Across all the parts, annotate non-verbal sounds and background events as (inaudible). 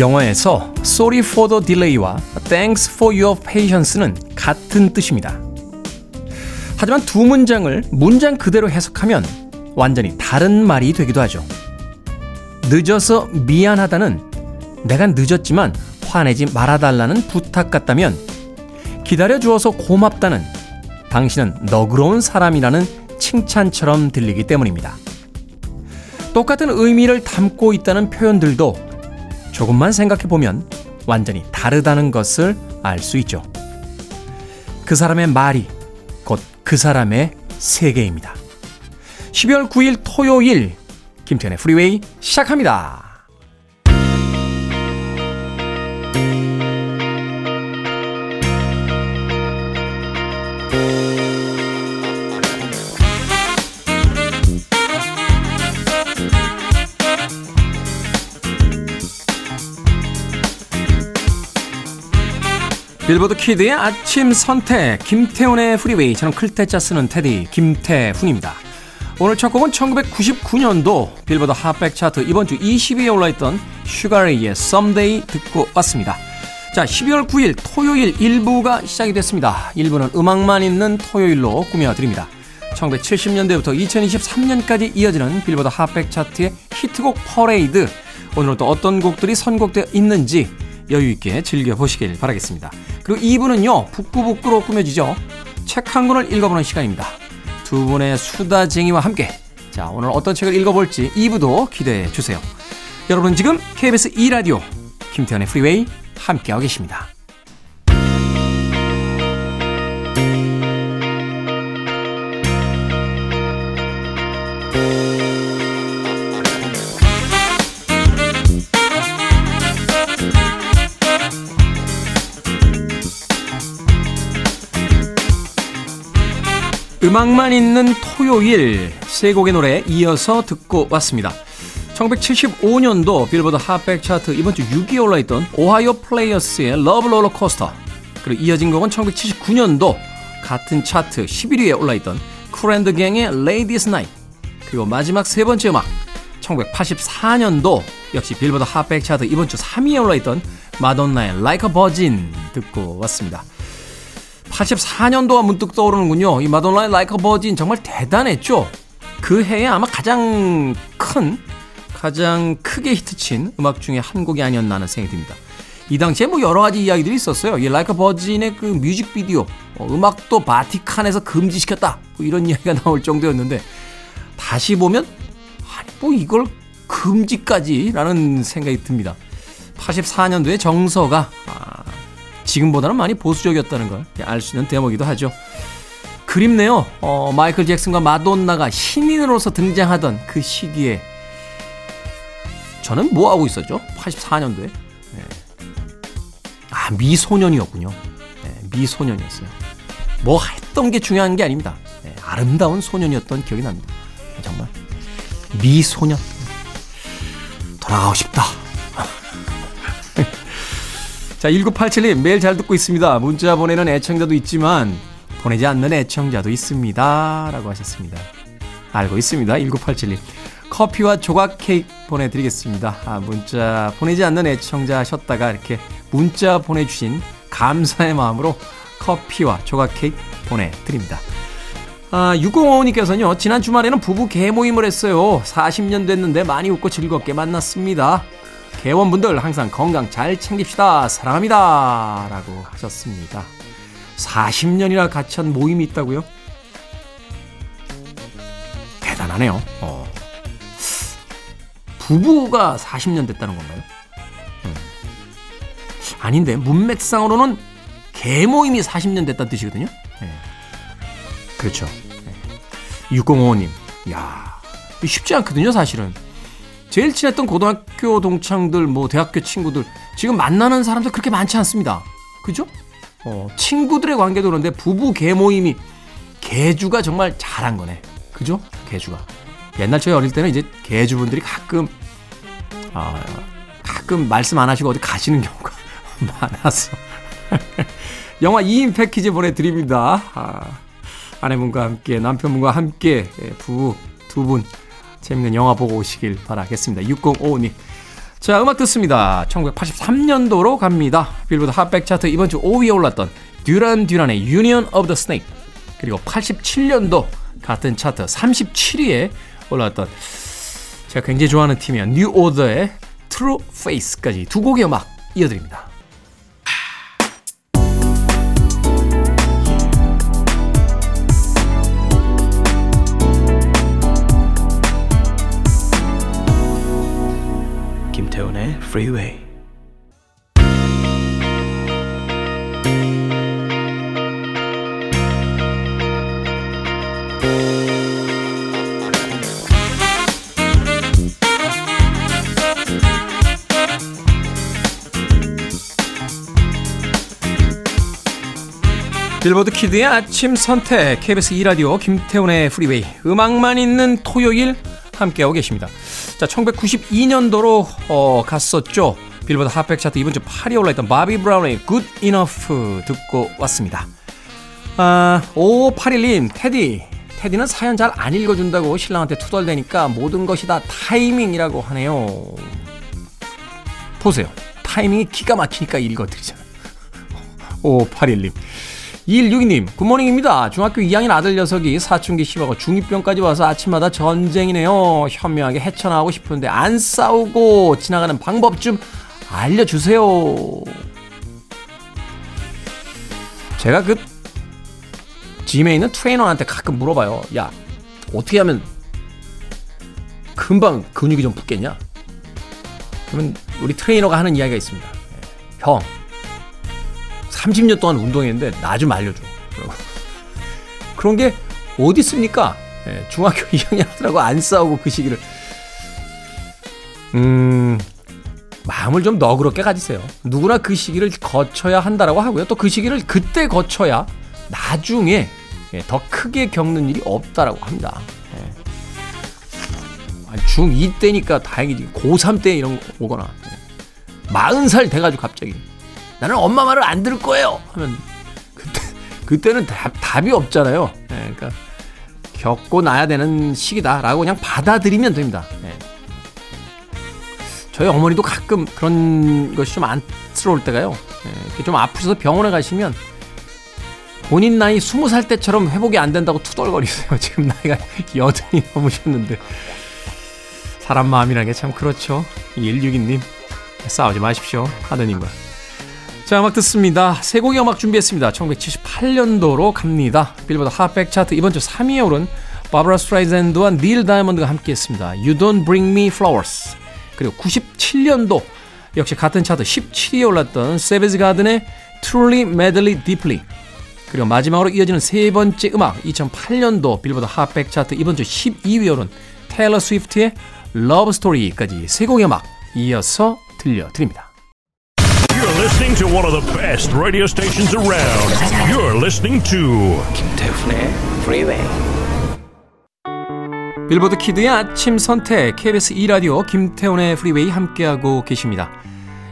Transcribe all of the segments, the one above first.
영어에서 sorry for the delay와 thanks for your patience는 같은 뜻입니다. 하지만 두 문장을 문장 그대로 해석하면 완전히 다른 말이 되기도 하죠. 늦어서 미안하다는 내가 늦었지만 화내지 말아달라는 부탁 같다면 기다려주어서 고맙다는 당신은 너그러운 사람이라는 칭찬처럼 들리기 때문입니다. 똑같은 의미를 담고 있다는 표현들도 조금만 생각해 보면 완전히 다르다는 것을 알 수 있죠. 그 사람의 말이 곧 그 사람의 세계입니다. 12월 9일 토요일 김태현의 프리웨이 시작합니다. 빌보드 kid의 아침 선택 김태훈의 Freeway 저는 클 태 자 쓰는 테디 김태훈입니다. 오늘 첫 곡은 1999년도 빌보드 핫백 차트 이번 주 20위에 올라있던 Sugar Ray의 Someday 듣고 왔습니다. 자 12월 9일 토요일 1부가 시작이 됐습니다. 1부는 음악만 있는 토요일로 꾸며드립니다. 1970년대부터 2023년까지 이어지는 빌보드 핫백 차트의 히트곡 퍼레이드 오늘은 또 어떤 곡들이 선곡되어 있는지 여유있게 즐겨보시길 바라겠습니다. 그리고 2부는요, 북구북구로 꾸며지죠. 책 한 권을 읽어보는 시간입니다. 두 분의 수다쟁이와 함께. 자, 오늘 어떤 책을 읽어볼지 2부도 기대해 주세요. 여러분 지금 KBS 2라디오 김태현의 프리웨이 함께하고 계십니다. 음악만 있는 토요일 세 곡의 노래 이어서 듣고 왔습니다. 1975년도 빌보드 핫백 차트 이번 주 6위에 올라있던 Ohio Players의 Love Rollercoaster 그리고 이어진 곡은 1979년도 같은 차트 11위에 올라있던 Kool & The Gang의 Ladies' Night 그리고 마지막 세 번째 음악 1984년도 역시 빌보드 핫백 차트 이번 주 3위에 올라있던 마돈나의 a Virgin 듣고 왔습니다. 84년도가 문득 떠오르는군요. 이 마돈나의 Like a Virgin 정말 대단했죠. 그 해에 아마 가장 큰, 가장 크게 히트친 음악 중에 한 곡이 아니었나 하는 생각이 듭니다. 이 당시에 뭐 여러 가지 이야기들이 있었어요. 이 a Virgin의 그 뮤직비디오, 어, 음악도 바티칸에서 금지시켰다. 뭐 이런 (laughs) 이야기가 나올 정도였는데 다시 보면 아니 뭐 이걸 금지까지 라는 생각이 듭니다. 84년도에 정서가 아, 지금보다는 많이 보수적이었다는 걸 알 수 있는 대목이기도 하죠. 그립네요. 어, 마이클 잭슨과 마돈나가 신인으로서 등장하던 그 시기에 저는 뭐 하고 있었죠? 84년도에. 네. 아, 미소년이었군요. 네, 미소년이었어요. 뭐 했던 게 중요한 게 아닙니다. 네, 아름다운 소년이었던 기억이 납니다. 정말. 미소년. 돌아가고 싶다. 자, 1987님 매일 잘 듣고 있습니다. 문자 보내는 애청자도 있지만 보내지 않는 애청자도 있습니다. 라고 하셨습니다. 알고 있습니다. 1987님. 커피와 조각 케이크 보내드리겠습니다. 아, 문자 보내지 않는 애청자 하셨다가 이렇게 문자 보내주신 감사의 마음으로 커피와 조각 케이크 보내드립니다. 아, 6055님께서는요, 지난 주말에는 부부 개모임을 했어요. 40년 됐는데 많이 웃고 즐겁게 만났습니다. 개원분들 항상 건강 잘 챙깁시다. 사랑합니다. 라고 하셨습니다. 40년이나 같이 한 모임이 있다고요? 대단하네요. 어. 부부가 40년 됐다는 건가요? 음. 아닌데 문맥상으로는 개모임이 40년 됐다는 뜻이거든요. 네. 그렇죠. 네. 6055님. 야 쉽지 않거든요, 사실은. 제일 친했던 고등학교 동창들, 뭐 대학교 친구들 지금 만나는 사람들 그렇게 많지 않습니다. 그죠? 어, 친구들의 관계도 그런데 부부 개 모임이 개주가 정말 잘한 거네. 그죠? 개주가. 옛날 저희 어릴 때는 이제 개주분들이 가끔 아, 가끔 말씀 안 하시고 어디 가시는 경우가 (laughs) 많아서 (laughs) 영화 2인 패키지 보내드립니다. 아, 아내분과 함께 남편분과 함께 예, 부부 두 분 재밌는 영화 보고 오시길 바라겠습니다. 6055님. 자, 음악 듣습니다. 1983년도로 갑니다. 빌보드 핫백 차트 이번 주 5위에 올랐던 듀란 듀란의 Union of the Snake. 그리고 87년도 같은 차트 37위에 올랐던 제가 굉장히 좋아하는 팀이야. 뉴 오더의 True Face까지 두 곡의 음악 이어드립니다. Freeway. 빌보드 kid의 아침 선택 KBS 2라디오 김태훈의 Freeway 음악만 있는 토요일 함께하고 계십니다. 자 1992년도로 어, 갔었죠. 빌보드 핫백 차트 이번 주 8위에 올라있던 Bobby Brown의 Good Enough 듣고 왔습니다. 아, 5581님 테디 테디는 사연 잘 안 읽어준다고 신랑한테 투덜대니까 모든 것이 다 타이밍이라고 하네요. 보세요. 타이밍이 기가 막히니까 읽어드리잖아요. 5581님. (laughs) 2162님, good morning입니다. 중학교 2학년 아들 녀석이 사춘기 심하고 중2병까지 와서 아침마다 전쟁이네요. 현명하게 헤쳐나가고 싶은데 안 싸우고 지나가는 방법 좀 알려주세요. 제가 그 짐에 있는 트레이너한테 가끔 물어봐요. 야, 어떻게 하면 금방 근육이 좀 붙겠냐? 그러면 우리 트레이너가 하는 이야기가 있습니다. 예, 형, 30년 동안 운동했는데 나 좀 알려줘. 그런 게 어디 있습니까? 예, 중학교 (laughs) 2학년 하더라고 안 싸우고 그 시기를. 음, 마음을 좀 너그럽게 가지세요. 누구나 그 시기를 거쳐야 한다라고 하고요. 또 그 시기를 그때 거쳐야 나중에 예, 더 크게 겪는 일이 없다라고 합니다. 예. 중2 때니까 다행이지. 고3 때 이런 거 오거나. 예. 40살 돼가지고 갑자기. 나는 엄마 말을 안 들을 거예요. 하면 그때 (laughs) 그때는 답, 답이 없잖아요. 예, 그러니까 겪고 나야 되는 시기다라고 그냥 받아들이면 됩니다. 예. 저희 어머니도 가끔 그런 것이 좀 안쓰러울 때가요. 예, 좀 아프셔서 병원에 가시면 본인 나이 20살 때처럼 회복이 안 된다고 투덜거리세요. (laughs) 지금 나이가 여든이 넘으셨는데. 사람 마음이라는 게참 그렇죠. 162님, 싸우지 마십시오. 하느님과. 자, 음악 듣습니다. 세 곡의 음악 준비했습니다. 1978년도로 갑니다. 빌보드 핫백 차트 이번 주 3위에 오른 바브라 스트라이젠드와 닐 다이아몬드가 함께했습니다. You Don't Bring Me Flowers. 그리고 97년도 역시 같은 차트 17위에 올랐던 세베즈 가든의 Truly Madly Deeply. 그리고 마지막으로 이어지는 세 번째 음악 2008년도 빌보드 핫백 차트 이번 주 12위에 오른 테일러 스위프트의 Love Story까지 세 곡의 음악 이어서 들려드립니다. Listening to one of the best radio stations around. You're listening to 김태훈의 Freeway. 빌보드 kid의 아침 선택 KBS 2 라디오 김태훈의 Freeway 함께하고 계십니다.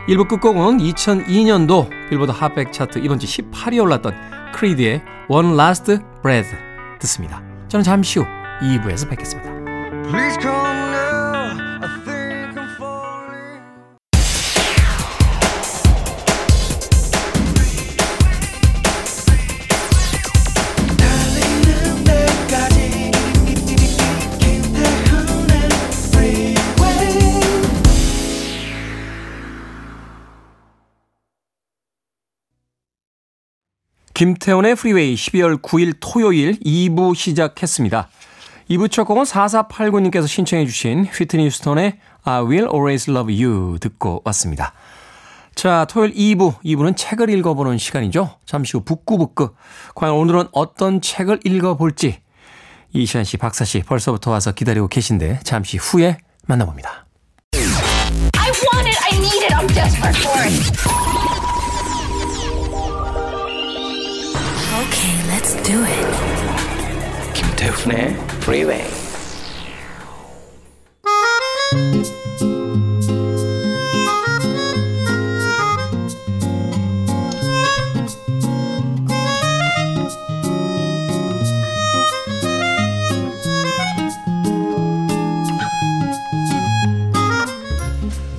1부 끝곡은 2002년도 빌보드 핫백 차트 이번 주 18위에 올랐던 Creed의 One Last Breath 듣습니다. 저는 잠시 후 2부에서 뵙겠습니다. 김태훈의 프리웨이 12월 9일 토요일 2부 시작했습니다. 2부 첫 곡은 4489님께서 신청해 주신 휘트니 휴스턴의 I Will Always Love You 듣고 왔습니다. 자, 토요일 2부, 2부는 책을 읽어보는 시간이죠. 잠시 후 북구북구. 과연 오늘은 어떤 책을 읽어볼지 이시안 씨, 박사 씨 벌써부터 와서 기다리고 계신데 잠시 후에 만나봅니다. It. 김태훈의 Freeway.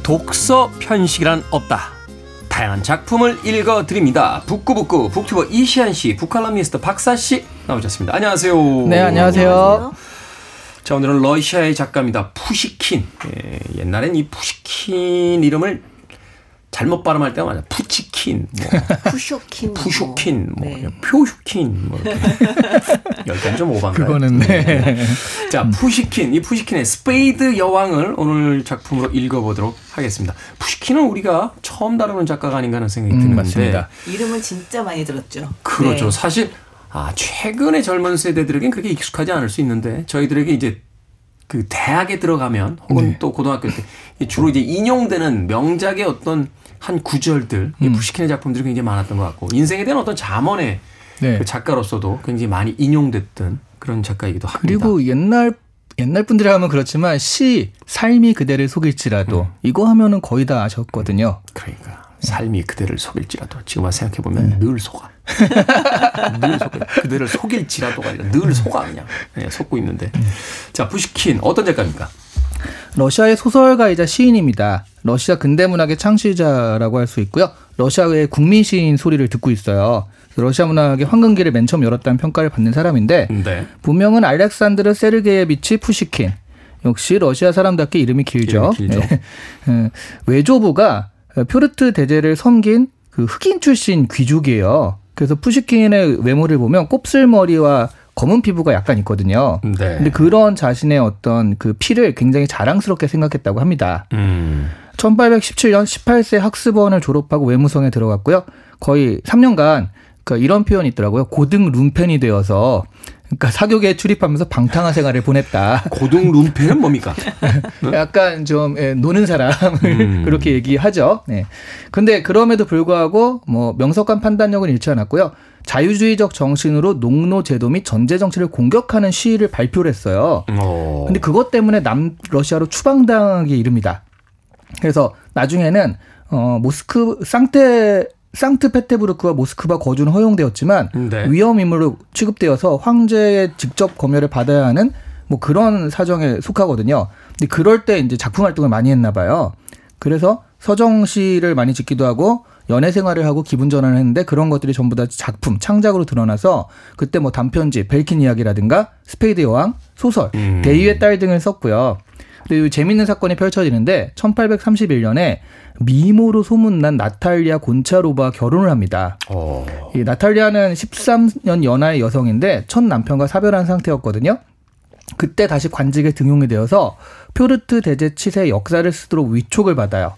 독서 편식이란 없다. 다양한 작품을 읽어드립니다. 북구북구 북튜버 이시안 씨, 북칼럼니스트 박사 씨 나오셨습니다. 안녕하세요. 네, 안녕하세요. 자, 오늘은 러시아의 작가입니다. 푸시킨. 예, 옛날엔 이 푸시킨 이름을 잘못 발음할 때가 많아요. 푸치킨, 뭐, (laughs) 푸쇼킨. 푸쇼킨, 뭐, 네. 표슈킨, 뭐, 이렇게. (laughs) 약간 좀 오반가요? 그거는 네. 자, 푸시킨. 이 푸시킨의 스페이드 여왕을 오늘 작품으로 읽어보도록 하겠습니다. 푸시킨은 우리가 처음 다루는 작가가 아닌가 하는 생각이 음, 드는데. 맞습니다. 이름은 진짜 많이 들었죠. 그렇죠. 네. 사실, 아, 최근의 젊은 세대들에겐 그렇게 익숙하지 않을 수 있는데, 저희들에게 이제 그 대학에 들어가면 혹은 네. 또 고등학교 때이 주로 이제 인용되는 명작의 어떤 한 구절들, 음. 이 푸시킨의 작품들이 굉장히 많았던 것 같고, 인생에 대한 어떤 잠언의 네. 그 작가로서도 굉장히 많이 인용됐던 그런 작가이기도 합니다. 그리고 옛날 옛날 분들이 하면 그렇지만 시 삶이 그대를 속일지라도 음. 이거 하면은 거의 다 아셨거든요. 그러니까 삶이 그대를 속일지라도 지금 와서 생각해 보면 음. 늘 속아. (laughs) 늘 속아. 그대를 속일지라도가 아니라 늘 속아 그냥 네, 속고 있는데. 음. 자 푸시킨 어떤 작가입니까? 러시아의 소설가이자 시인입니다. 러시아 근대 문학의 창시자라고 할 수 있고요. 러시아의 국민 시인 소리를 듣고 있어요. 러시아 문학의 황금기를 맨 처음 열었다는 평가를 받는 사람인데 네. 본명은 알렉산드르 세르게예비치 푸시킨. 역시 러시아 사람답게 이름이 길죠. 이름이 길죠. 네. 어, 외조부가 표르트 대제를 섬긴 그 흑인 출신 귀족이에요. 그래서 푸시킨의 외모를 보면 곱슬머리와 검은 피부가 약간 있거든요. 네. 근데 그런 자신의 어떤 그 피를 굉장히 자랑스럽게 생각했다고 합니다. 음. 1817년 18세 학습원을 졸업하고 외무성에 들어갔고요. 거의 3년간 그 이런 표현이 있더라고요. 고등 룸펜이 되어서 그러니까 사교계에 출입하면서 방탕한 생활을 보냈다. (laughs) 고등 룸페는 뭡니까? (laughs) 약간 좀 예, 노는 사람 음. (laughs) 그렇게 얘기하죠. 네. 근데 그럼에도 불구하고 뭐 명석한 판단력은 잃지 않았고요. 자유주의적 정신으로 농노 제도 및 전제 정치를 공격하는 시위를 발표를 했어요. 어. 근데 그것 때문에 남 러시아로 추방당하기 이릅니다. 그래서 나중에는 어 모스크 상테 상트페테부르크와 모스크바 거주는 허용되었지만 네. 위험 인물로 취급되어서 황제의 직접 검열을 받아야 하는 뭐 그런 사정에 속하거든요. 근데 그럴 때 이제 작품 활동을 많이 했나 봐요. 그래서 서정시를 많이 짓기도 하고 연애 생활을 하고 기분 전환을 했는데 그런 것들이 전부 다 작품, 창작으로 드러나서 그때 뭐 단편집, 벨킨 이야기라든가 스페이드 여왕, 소설, 음. 대위의 딸 등을 썼고요. 근데 이 재밌는 사건이 펼쳐지는데 1831년에 미모로 소문난 나탈리아 곤차로바 결혼을 합니다. 어. 이 나탈리아는 13년 연하의 여성인데 첫 남편과 사별한 상태였거든요. 그때 다시 관직에 등용이 되어서 표르트 대제 치세 역사를 쓰도록 위촉을 받아요.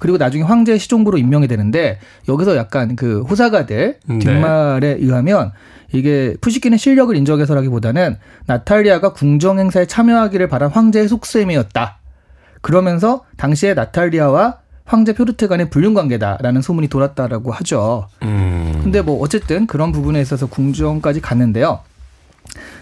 그리고 나중에 황제 시종부로 임명이 되는데 여기서 약간 그 호사가들 네. 뒷말에 의하면 이게 푸시킨의 실력을 인정해서라기보다는 나탈리아가 궁정 행사에 참여하기를 바란 황제의 속셈이었다. 그러면서 당시에 나탈리아와 황제 표르트 간의 불륜 관계다라는 소문이 돌았다라고 하죠. 음. 근데 뭐 어쨌든 그런 부분에 있어서 궁정까지 갔는데요.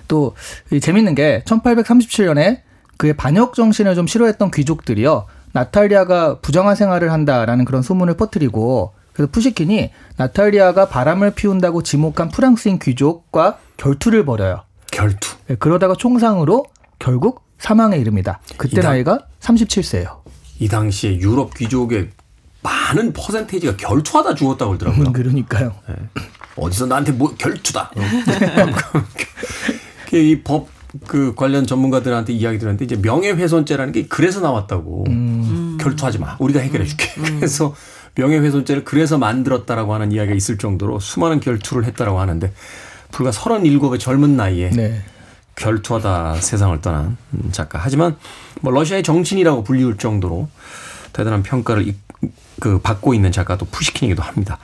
또이 재밌는 게 1837년에 그의 반역 정신을 좀 싫어했던 귀족들이요. 나탈리아가 부정한 생활을 한다라는 그런 소문을 퍼뜨리고 그래서 푸시킨이 나탈리아가 바람을 피운다고 지목한 프랑스인 귀족과 결투를 벌여요. 결투. 네, 그러다가 총상으로 결국 사망에 이릅니다. 그때 이당- 나이가 37세예요. 이 당시에 유럽 귀족의 많은 퍼센테이지가 결투하다 죽었다고 그러더라고요. 그러니까요. 어디서 나한테 뭐 결투다. (laughs) 이 법 그 관련 전문가들한테 이야기 들었는데 이제 명예훼손죄라는 게 그래서 나왔다고. 결투하지 마. 우리가 해결해 줄게. 그래서 명예훼손죄를 그래서 만들었다라고 하는 이야기가 있을 정도로 수많은 결투를 했다라고 하는데 불과 37의 젊은 나이에 네. 결투하다 세상을 떠난 음, 작가. 하지만 뭐 러시아의 정신이라고 불리울 정도로 대단한 평가를 이- 그 받고 있는 작가도 푸시킨이기도 합니다.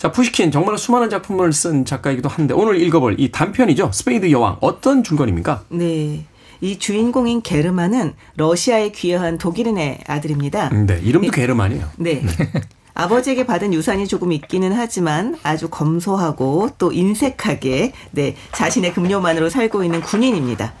자, 푸시킨 정말 수많은 작품을 쓴 작가이기도 한데 오늘 읽어볼 이 단편이죠. 스페이드 여왕 어떤 줄거리입니까? 네. 이 주인공인 게르만은 러시아에 귀화한 독일인의 아들입니다. 네, 이름도 게르만이에요. 네. (laughs) 아버지에게 받은 유산이 조금 있기는 하지만 아주 검소하고 또 인색하게 네 자신의 급료만으로 살고 있는 군인입니다.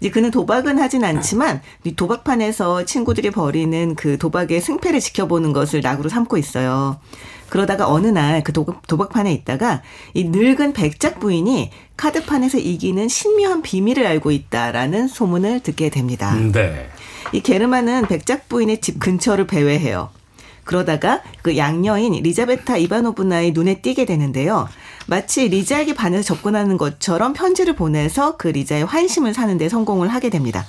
이제 그는 도박은 하진 않지만 이 도박판에서 친구들이 벌이는 그 도박의 승패를 지켜보는 것을 낙으로 삼고 있어요. 그러다가 어느 날 그 도박판에 있다가 이 늙은 백작 부인이 카드판에서 이기는 신묘한 비밀을 알고 있다라는 소문을 듣게 됩니다. 네. 이 게르만은 백작 부인의 집 근처를 배회해요. 그러다가 그 양녀인 리자베타 이바노브나의 눈에 띄게 되는데요. 마치 리자에게 반해서 접근하는 것처럼 편지를 보내서 그 리자의 환심을 사는데 성공을 하게 됩니다.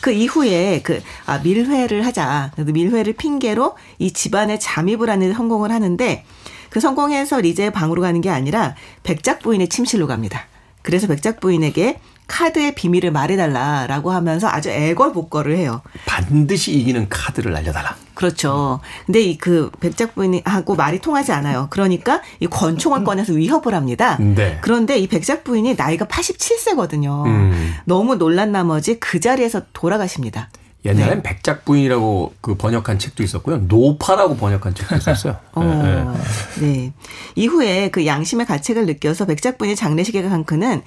그 이후에 그 아, 밀회를 하자. 그래서 밀회를 핑계로 이 집안에 잠입을 하는 성공을 하는데 그 성공해서 리자의 방으로 가는 게 아니라 백작 부인의 침실로 갑니다. 그래서 백작 부인에게 카드의 비밀을 말해달라라고 하면서 아주 애걸복걸을 해요. 반드시 이기는 카드를 알려달라. 그렇죠. 근데 이 그 백작 부인하고 말이 통하지 않아요. 그러니까 이 권총을 꺼내서 위협을 합니다. 네. 그런데 이 백작 부인이 나이가 87세거든요. 음. 너무 놀란 나머지 그 자리에서 돌아가십니다. 옛날엔 백작 부인이라고 그 번역한 책도 있었고요. 노파라고 번역한 책도 있었어요. (laughs) 어, 네. 이후에 그 양심의 가책을 느껴서 백작 부인의 장례식에 간 그는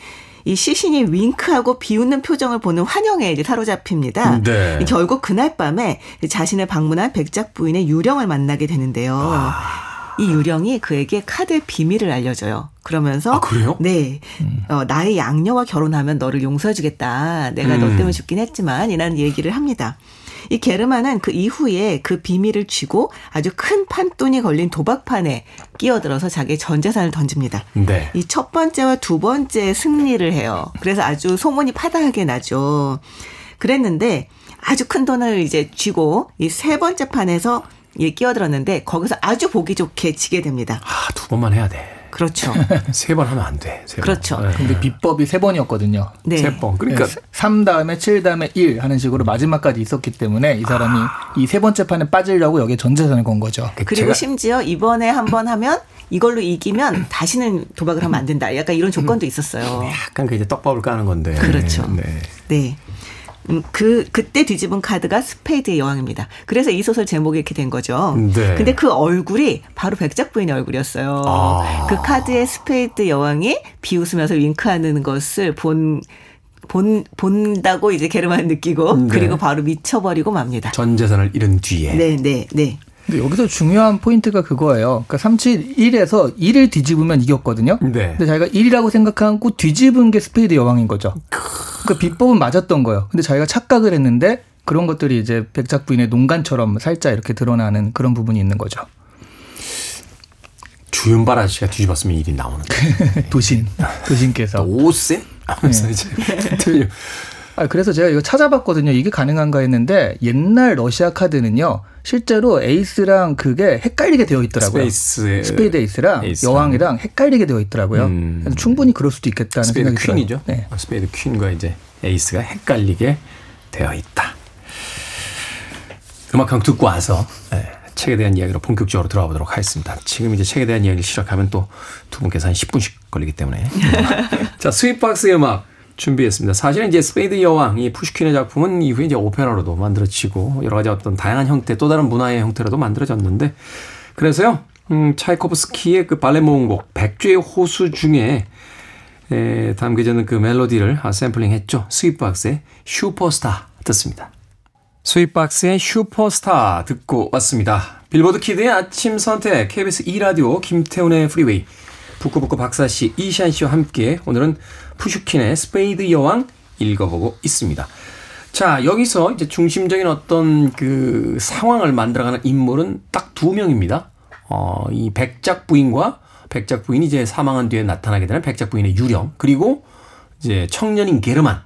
이 시신이 윙크하고 비웃는 표정을 보는 환영에 이제 사로잡힙니다. 네. 결국 그날 밤에 자신을 방문한 백작 부인의 유령을 만나게 되는데요. 아. 이 유령이 그에게 카드의 비밀을 알려줘요. 그러면서 아, 그래요? 네, 어, 나의 양녀와 결혼하면 너를 용서해주겠다. 내가 너 음. 때문에 죽긴 했지만 이라는 얘기를 합니다. 이 게르만은 그 이후에 그 비밀을 쥐고 아주 큰 판돈이 걸린 도박판에 끼어들어서 자기의 전 재산을 던집니다. 네. 이 첫 번째와 두 번째 승리를 해요. 그래서 아주 소문이 파다하게 나죠. 그랬는데 아주 큰 돈을 이제 쥐고 이 세 번째 판에서 예, 끼어들었는데 거기서 아주 보기 좋게 지게 됩니다. 아, 두 번만 해야 돼. 그렇죠. (laughs) 세 번 하면 안 돼. 세 번. 그렇죠. 네. 근데 비법이 세 번이었거든요. 네. 세 번. 그러니까 3 다음에 7 다음에 1 하는 식으로 마지막까지 있었기 때문에 이 사람이 이세 번째 판에 빠지려고 여기에 전 재산을 건 거죠. 그리고 제가- 심지어 이번에 한 번 하면 이걸로 이기면 다시는 도박을 하면 안 된다. 약간 이런 조건도 있었어요. 약간 그 이제 떡밥을 까는 건데. 그렇죠. 네. 네. 음, 그, 그때 뒤집은 카드가 스페이드의 여왕입니다. 그래서 이 소설 제목이 이렇게 된 거죠. 네. 근데 그 얼굴이 바로 백작 부인의 얼굴이었어요. 아. 그 카드의 스페이드 여왕이 비웃으면서 윙크하는 것을 본, 본, 본다고 이제 게르만 느끼고 네. 그리고 바로 미쳐버리고 맙니다. 전 재산을 잃은 뒤에. 네, 네, 네. 근데 여기서 중요한 포인트가 그거예요. 그러니까 371에서 1을 뒤집으면 이겼거든요. 네. 근데 자기가 1이라고 생각하고 뒤집은 게 스페이드 여왕인 거죠. 그러니까 비법은 맞았던 거예요. 근데 자기가 착각을 했는데 그런 것들이 이제 백작 부인의 농간처럼 살짝 이렇게 드러나는 그런 부분이 있는 거죠. 주윤발 아저씨가 뒤집었으면 일이 나오는 거예요. (laughs) 도신, 도신께서. 오센? 하면서 네. 이제 (laughs) 틀려. 아, 그래서 제가 이거 찾아봤거든요. 이게 가능한가 했는데 옛날 러시아 카드는요. 실제로 에이스랑 그게 헷갈리게 되어 있더라고요. 스페이스 스페이드 에이스랑 에이스랑. 여왕이랑 헷갈리게 되어 있더라고요. 음. 그래서 충분히 그럴 수도 있겠다는 스페이드 생각이 들어요. 퀸이죠. 네. 스페이드 퀸과 이제 에이스가 헷갈리게 되어 있다. 음악 한 듣고 와서 네, 책에 대한 이야기로 본격적으로 들어가 보도록 하겠습니다. 지금 이제 책에 대한 이야기를 시작하면 또 두 분께서 한 10분씩 걸리기 때문에. (laughs) 자, 스윗박스의 음악 준비했습니다. 사실은 이제 스페이드 여왕, 이 푸시킨의 작품은 이후에 이제 오페라로도 만들어지고 여러 가지 어떤 다양한 형태, 또 다른 문화의 형태로도 만들어졌는데 그래서요, 음, 차이코프스키의 그 발레 모음곡 백조의 호수 중에 에, 담겨져 있는 그 멜로디를 아, 샘플링 했죠. 스윗박스의 슈퍼스타 듣습니다. 스윗박스의 슈퍼스타 듣고 왔습니다. 빌보드 키드의 아침 선택 KBS 2라디오 김태훈의 프리웨이 북끄북끄 박사씨 이시한씨와 함께 오늘은 푸슈킨의 스페이드 여왕 읽어보고 있습니다. 자 여기서 이제 중심적인 어떤 그 상황을 만들어가는 인물은 딱 두 명입니다. 어, 이 백작 부인과 백작 부인이 이제 사망한 뒤에 나타나게 되는 백작 부인의 유령 그리고 이제 청년인 게르만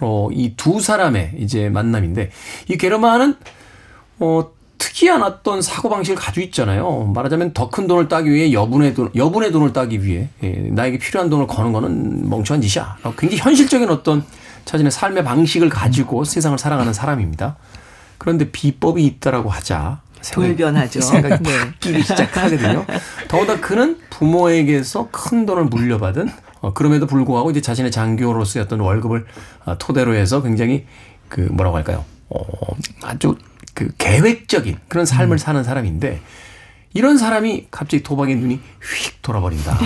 어, 이 두 사람의 이제 만남인데 이 게르만은 어, 특이한 어떤 사고방식을 가지고 있잖아요. 말하자면 더 큰 돈을 따기 위해 여분의 돈, 여분의 돈을 따기 위해 예, 나에게 필요한 돈을 거는 거는 멍청한 짓이야. 굉장히 현실적인 어떤 자신의 삶의 방식을 가지고 세상을 살아가는 사람입니다. 그런데 비법이 있다라고 하자 돌변하죠. (laughs) 생각이 네. 바뀌기 시작하거든요. 더군다나 그는 부모에게서 큰 돈을 물려받은 어, 그럼에도 불구하고 이제 자신의 장교로서의 어떤 월급을 어, 토대로 해서 굉장히 그 뭐라고 할까요? 어, 아주 그 계획적인 그런 삶을 사는 사람인데 이런 사람이 갑자기 도박의 눈이 휙 돌아버린다.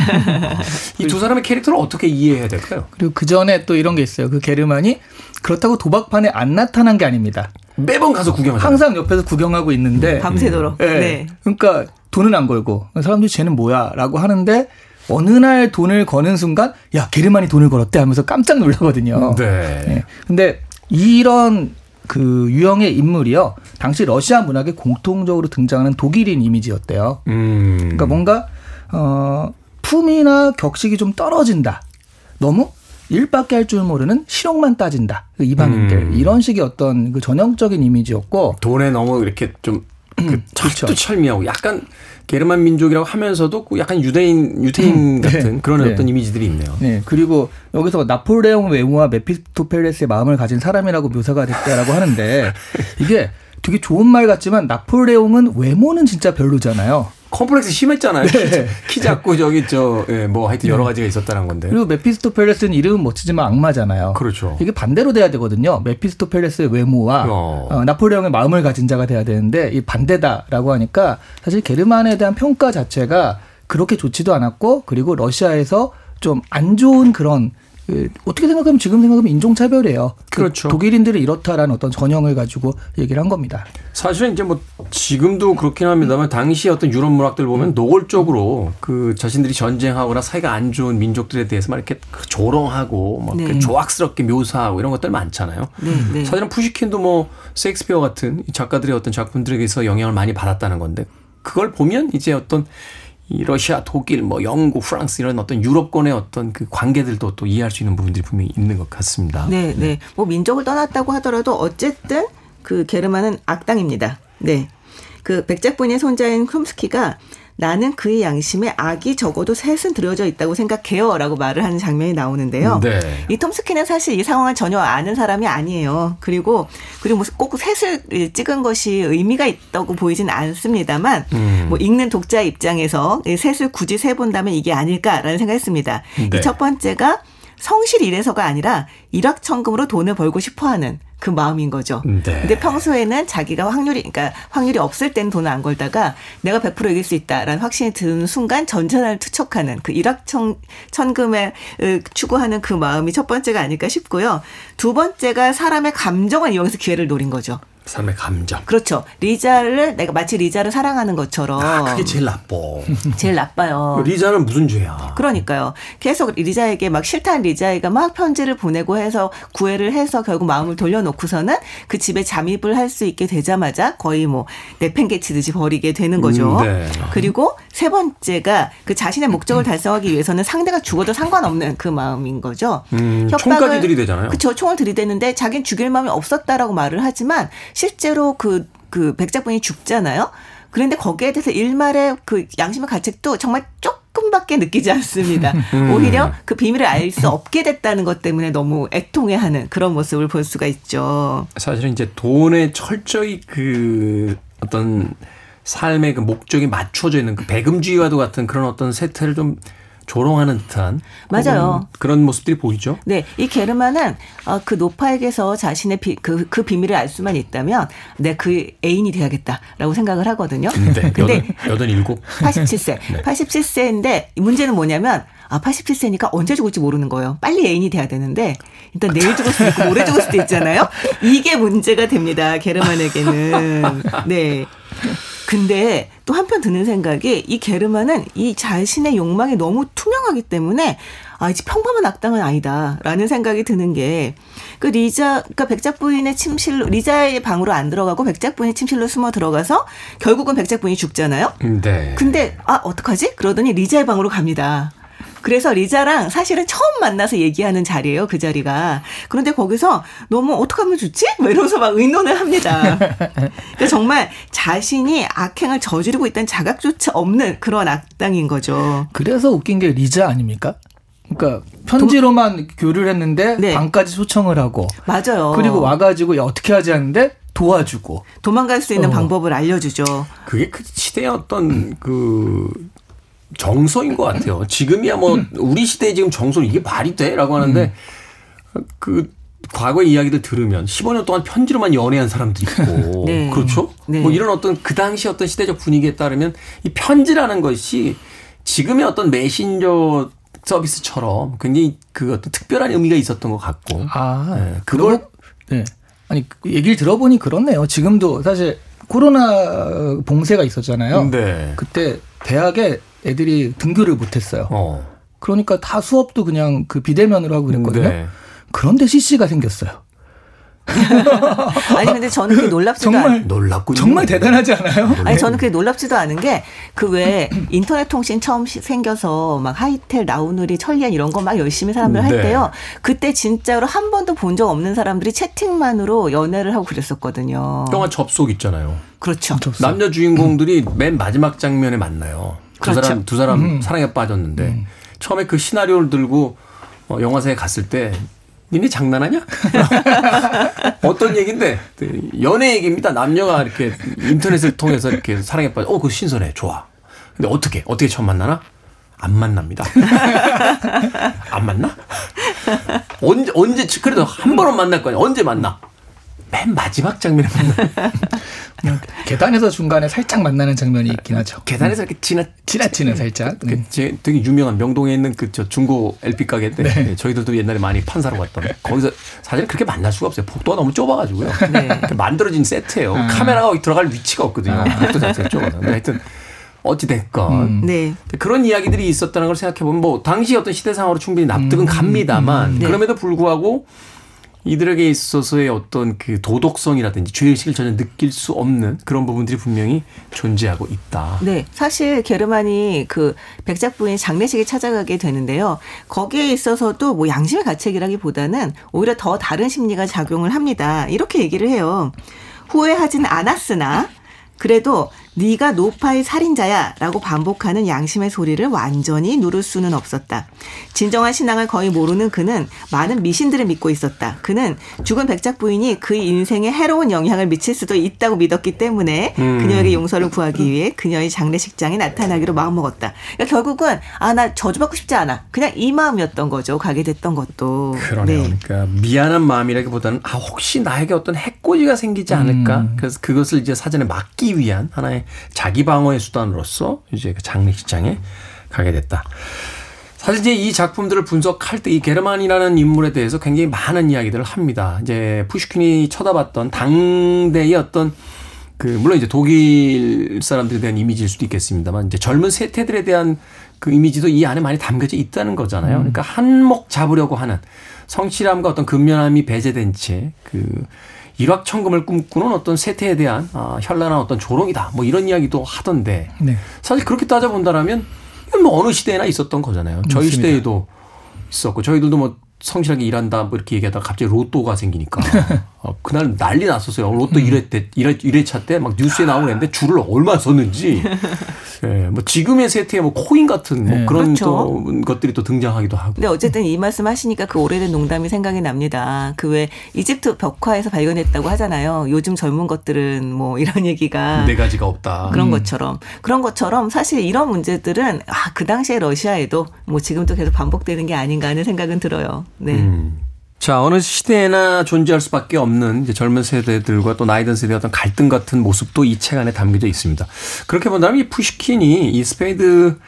(laughs) 이 두 사람의 캐릭터를 어떻게 이해해야 될까요? 그리고 그 전에 또 이런 게 있어요. 그 게르만이 그렇다고 도박판에 안 나타난 게 아닙니다. 매번 가서 구경하잖아요. 항상 옆에서 구경하고 있는데 밤새도록. 예. 네. 그러니까 돈은 안 걸고 사람들이 쟤는 뭐야라고 하는데 어느 날 돈을 거는 순간 야 게르만이 돈을 걸었대 하면서 깜짝 놀라거든요. 네. 예. 근데 이런 그 유형의 인물이요. 당시 러시아 문학에 공통적으로 등장하는 독일인 이미지였대요. 음. 그러니까 뭔가 어 품이나 격식이 좀 떨어진다. 너무 일밖에 할 줄 모르는 실용만 따진다. 그 이방인들 음. 이런 식의 어떤 그 전형적인 이미지였고 돈에 너무 이렇게 좀 그, 그렇죠. 철두철미하고 약간 게르만 민족이라고 하면서도 그 약간 유대인 유태인 네. 같은 그런 네. 어떤 이미지들이 있네요. 네, 그리고 여기서 나폴레옹 외모와 메피스토펠레스의 마음을 가진 사람이라고 묘사가 됐다라고 하는데 (laughs) 이게 되게 좋은 말 같지만 나폴레옹은 외모는 진짜 별로잖아요. 컴플렉스 심했잖아요. 네. 키, 키 작고 저기 저뭐 하여튼 여러 가지가 있었다는 건데. 그리고 메피스토펠레스는 이름은 멋지지만 악마잖아요. 그렇죠. 이게 반대로 돼야 되거든요. 메피스토펠레스의 외모와 어. 어, 나폴레옹의 마음을 가진 자가 돼야 되는데 이 반대다라고 하니까 사실 게르만에 대한 평가 자체가 그렇게 좋지도 않았고 그리고 러시아에서 좀 안 좋은 그런 그 어떻게 생각하면 지금 생각하면 인종차별이에요. 그 그렇죠. 독일인들이 이렇다라는 어떤 전형을 가지고 얘기를 한 겁니다. 사실은 이제 뭐 지금도 그렇긴 합니다만 당시 어떤 유럽 문학들 보면 노골적으로 그 자신들이 전쟁하거나 사이가 안 좋은 민족들에 대해서 막 이렇게 그 조롱하고 막 네. 조악스럽게 묘사하고 이런 것들 많잖아요. 네, 네. 사실은 푸시킨도 뭐 셰익스피어 같은 이 작가들의 어떤 작품들에게서 영향을 많이 받았다는 건데 그걸 보면 이제 어떤 이 러시아, 독일, 뭐 영국, 프랑스 이런 어떤 유럽권의 어떤 그 관계들도 또 이해할 수 있는 부분들이 분명히 있는 것 같습니다. 네, 네. 뭐 민족을 떠났다고 하더라도 어쨌든 그 게르만은 악당입니다. 네. 그 백작부인의 손자인 쿰스키가 나는 그의 양심에 악이 적어도 셋은 들여져 있다고 생각해요 라고 말을 하는 장면이 나오는데요. 네. 이 톰스키는 사실 이 상황을 전혀 아는 사람이 아니에요. 그리고 그리고 무슨 꼭 셋을 찍은 것이 의미가 있다고 보이진 않습니다만 음. 뭐 읽는 독자 입장에서 이 셋을 굳이 세 본다면 이게 아닐까라는 생각했습니다. 네. 이첫 번째가 성실 이 래서가 아니라 일확천금으로 돈을 벌고 싶어하는 그 마음인 거죠. 네. 근데 평소에는 자기가 확률이 그러니까 확률이 없을 때는 돈을 안 걸다가 내가 100% 이길 수 있다라는 확신이 드는 순간 전전을 투척하는 그 일확천 천금에 으, 추구하는 그 마음이 첫 번째가 아닐까 싶고요. 두 번째가 사람의 감정을 이용해서 기회를 노린 거죠. 삶의 감정. 그렇죠. 리자를 내가 마치 리자를 사랑하는 것처럼 아, 그게 제일 나빠. (laughs) 제일 나빠요. 리자는 무슨 죄야? 그러니까요. 계속 리자에게 막 싫다는 리자에게 막 편지를 보내고 해서 구애를 해서 결국 마음을 돌려놓고서는 그 집에 잠입을 할 수 있게 되자마자 거의 뭐 내팽개치듯이 버리게 되는 거죠. 음, 네. 그리고 세 번째가 그 자신의 목적을 달성하기 위해서는 상대가 죽어도 상관없는 그 마음인 거죠. 음, 총까지 들이대잖아요. 그렇죠. 총을 들이대는데 자기는 죽일 마음이 없었다라고 말을 하지만 실제로 그, 그 백작분이 죽잖아요. 그런데 거기에 대해서 일말의 그 양심의 가책도 정말 조금밖에 느끼지 않습니다. (laughs) 음. 오히려 그 비밀을 알 수 없게 됐다는 것 때문에 너무 애통해하는 그런 모습을 볼 수가 있죠. 사실은 이제 돈에 철저히 그 어떤 삶의 그 목적이 맞춰져 있는 그 배금주의와도 같은 그런 어떤 세태를 좀 조롱하는 듯한 맞아요. 그런 모습들이 보이죠. 네, 이 게르만은 어, 그 노파에게서 자신의 비, 그, 그 비밀을 알 수만 있다면 내 그 애인이 돼야겠다라고 생각을 하거든요. 네, 근데 여든, 일곱. 87세. 87세인데 문제는 뭐냐면 아 87세니까 언제 죽을지 모르는 거예요. 빨리 애인이 돼야 되는데 일단 내일 죽을 수도 있고 모레 죽을 수도 있잖아요. 이게 문제가 됩니다. 게르만에게는. 네. 근데 또 한편 드는 생각이 이 게르만은 이 자신의 욕망이 너무 투명하기 때문에 아, 이제 평범한 악당은 아니다 라는 생각이 드는 게 그 리자, 그러니까 백작 부인의 침실로 리자의 방으로 안 들어가고 백작 부인의 침실로 숨어 들어가서 결국은 백작 부인이 죽잖아요. 네. 근데 아 어떡하지? 그러더니 리자의 방으로 갑니다. 그래서 리자랑 사실은 처음 만나서 얘기하는 자리예요, 그 자리가. 그런데 거기서 너무 어떡하면 좋지? 뭐 이러면서 막 의논을 합니다. 그러니까 정말 자신이 악행을 저지르고 있다는 자각조차 없는 그런 악당인 거죠. 그래서 웃긴 게 리자 아닙니까? 그러니까 편지로만 교류를 했는데 네. 방까지 초청을 하고 맞아요. 그리고 와가지고 야, 어떻게 하지 하는데 도와주고 도망갈 수 있는 어. 방법을 알려주죠. 그게 그 시대의 어떤 그 정서인 것 같아요. 지금이야 뭐 우리 시대에 지금 정서 이게 말이 돼라고 하는데 그 과거의 이야기들 들으면 15년 동안 편지로만 연애한 사람도 있고 (laughs) 네. 그렇죠? 네. 뭐 이런 어떤 그 당시 어떤 시대적 분위기에 따르면 이 편지라는 것이 지금의 어떤 메신저 서비스처럼 굉장히 그 어떤 특별한 의미가 있었던 것 같고 아, 네, 그걸 그걸 네. 아니 그 얘기를 들어보니 그렇네요. 지금도 사실 코로나 봉쇄가 있었잖아요. 네. 그때 대학에 애들이 등교를 못했어요. 어. 그러니까 다 수업도 그냥 그 비대면으로 하고 그랬거든요. 네. 그런데 CC가 생겼어요. (laughs) 아니 근데 저는 그게 놀랍지도 않 정말 놀랍군요. 정말 대단하지 않아요? 아니 저는 그게 놀랍지도 않은 게 그 왜 (clears throat) 인터넷 통신 처음 시- 생겨서 막 하이텔 라우누리 천리안 이런 거 막 열심히 사람들 할 네. 때요. 그때 진짜로 한 번도 본 적 없는 사람들이 채팅만으로 연애를 하고 그랬었거든요. 영화 접속 있잖아요. 그렇죠. 남녀 주인공들이 맨 마지막 장면에 만나요. 두 그렇죠. 사람 두 사람 사랑에 빠졌는데 처음에 그 시나리오를 들고 어, 영화사에 갔을 때 니네 장난하냐? (laughs) 어떤 얘기인데 연애 얘기입니다. 남녀가 이렇게 인터넷을 통해서 이렇게 사랑에 빠져. 어, 그거 신선해. 좋아. 근데 어떻게 어떻게 처음 만나나? 안 만납니다. (laughs) 안 만나? 언제 언제 그래도 한 번은 만날 거냐? 언제 만나? 맨 마지막 장면에 (laughs) 계단에서 중간에 살짝 만나는 장면이 있긴 하죠. 계단에서 이렇게 지나 지나치는 살짝. 그 음. 제 되게 유명한 명동에 있는 그 저 중고 LP 가게인데 네, 저희들도 옛날에 많이 판사로 갔던 거기서 사실 그렇게 만날 수가 없어요. 복도가 너무 좁아가지고요. 네. (laughs) 그 만들어진 세트예요. 카메라가 거기 들어갈 위치가 없거든요. 복도 자체가 좁아서. 근데 하여튼 어찌 됐건 네. 그런 이야기들이 있었다는 걸 생각해 보면 뭐 당시 어떤 시대상으로 충분히 납득은 갑니다만 네. 그럼에도 불구하고 이들에게 있어서의 어떤 그 도덕성이라든지 죄의식을 전혀 느낄 수 없는 그런 부분들이 분명히 존재하고 있다. 네, 사실 게르만이 그 백작 부인 장례식에 찾아가게 되는데요. 거기에 있어서도 뭐 양심의 가책이라기보다는 오히려 더 다른 심리가 작용을 합니다. 이렇게 얘기를 해요. 후회하진 않았으나 그래도 네가 노파의 살인자야라고 반복하는 양심의 소리를 완전히 누를 수는 없었다. 진정한 신앙을 거의 모르는 그는 많은 미신들을 믿고 있었다. 그는 죽은 백작 부인이 그의 인생에 해로운 영향을 미칠 수도 있다고 믿었기 때문에 그녀에게 용서를 구하기 위해 그녀의 장례식장에 나타나기로 마음먹었다. 그러니까 결국은 아 나 저주받고 싶지 않아. 그냥 이 마음이었던 거죠. 가게 됐던 것도. 그러네요. 네. 그러니까 미안한 마음이라기보다는 아 혹시 나에게 어떤 해코지가 생기지 않을까? 그래서 그것을 이제 사전에 막기 위한 하나의 자기 방어의 수단으로서 이제 그 장례식장에 가게 됐다. 사실 이제 이 작품들을 분석할 때 이 게르만이라는 인물에 대해서 굉장히 많은 이야기들을 합니다. 이제 푸시킨이 쳐다봤던 당대의 어떤 그 물론 이제 독일 사람들에 대한 이미지일 수도 있겠습니다만 이제 젊은 세태들에 대한 그 이미지도 이 안에 많이 담겨져 있다는 거잖아요. 그러니까 한몫 잡으려고 하는 성실함과 어떤 근면함이 배제된 채그 일확천금을 꿈꾸는 어떤 세태에 대한 아, 현란한 어떤 조롱이다. 뭐 이런 이야기도 하던데 네. 사실 그렇게 따져본다라면 뭐 어느 시대나 있었던 거잖아요. 저희 맞습니다. 시대에도 있었고 저희들도 뭐 성실하게 일한다 뭐 이렇게 얘기하다가 갑자기 로또가 생기니까 (laughs) 어, 그날 난리 났었어요. 로또 1회 때 1회, 1회차 때 막 뉴스에 나오고 그랬는데 줄을 얼마 섰는지 (laughs) 예, 뭐 지금의 세태에 뭐 코인 같은 뭐 네. 그런 그렇죠. 또 것들이 또 등장하기도 하고 근데 어쨌든 이 말씀 하시니까 그 오래된 농담이 생각이 납니다. 그 왜 이집트 벽화에서 발견했다고 하잖아요. 요즘 젊은 것들은 뭐 이런 얘기가 네 가지가 없다. 그런 것처럼 그런 것처럼 사실 이런 문제들은 아 그 당시에 러시아에도 뭐 지금도 계속 반복되는 게 아닌가 하는 생각은 들어요. 네. 음. 자, 어느 시대에나 존재할 수밖에 없는 이제 젊은 세대들과 또 나이 든 세대의 어떤 갈등 같은 모습도 이 책 안에 담겨져 있습니다. 그렇게 본다면 이 푸시킨이 이 스페이드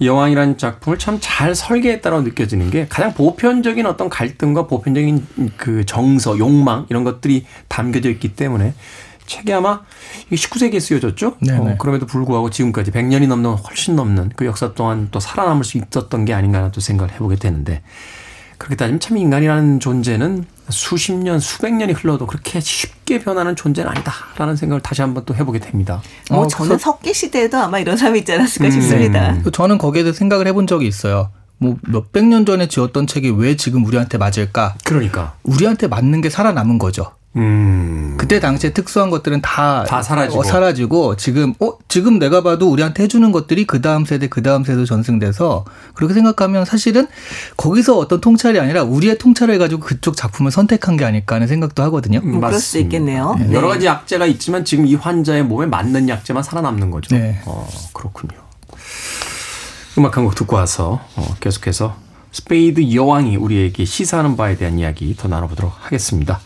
여왕이라는 작품을 참 잘 설계했다고 느껴지는 게 가장 보편적인 어떤 갈등과 보편적인 그 정서, 욕망 이런 것들이 담겨져 있기 때문에 책이 아마 이게 19세기에 쓰여졌죠. 네네. 어, 그럼에도 불구하고 지금까지 100년이 넘는 훨씬 넘는 그 역사 동안 또 살아남을 수 있었던 게 아닌가 또 생각을 해보게 되는데 그렇게 따지면 참 인간이라는 존재는 수십 년, 수백 년이 흘러도 그렇게 쉽게 변하는 존재는 아니다라는 생각을 다시 한번 또 해보게 됩니다. 뭐 어, 저는 석기 시대에도 아마 이런 사람이 있지 않았을까 싶습니다. 또 저는 거기에 대해서 생각을 해본 적이 있어요. 뭐 몇백 년 전에 지었던 책이 왜 지금 우리한테 맞을까? 그러니까. 우리한테 맞는 게 살아남은 거죠. 음. 그때 당시에 특수한 것들은 다, 다 사라지고. 어, 사라지고 지금 어 지금 내가 봐도 우리한테 해주는 것들이 그 다음 세대 그 다음 세대 전승돼서 그렇게 생각하면 사실은 거기서 어떤 통찰이 아니라 우리의 통찰을 가지고 그쪽 작품을 선택한 게 아닐까 하는 생각도 하거든요. 뭐 그럴 맞습니다. 있겠네요. 네. 여러 가지 약재가 있지만 지금 이 환자의 몸에 맞는 약재만 살아남는 거죠. 네. 어, 그렇군요. 음악 한 곡 듣고 와서 어, 계속해서 스페이드 여왕이 우리에게 시사하는 바에 대한 이야기 더 나눠보도록 하겠습니다.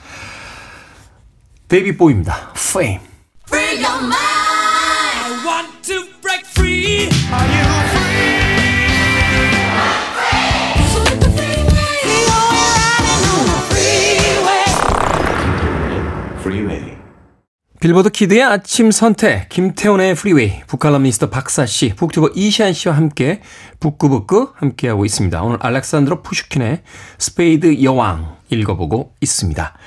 데이비드 보위입니다. Fame. 빌보드 키드의 아침 선택, 김태훈의 프리웨이, 북칼럼니스트 박사씨, 북튜버 이시한씨와 함께 북끄북끄 함께하고 있습니다. 오늘 알렉산드로 푸슈킨의 스페이드 여왕 읽어보고 있습니다.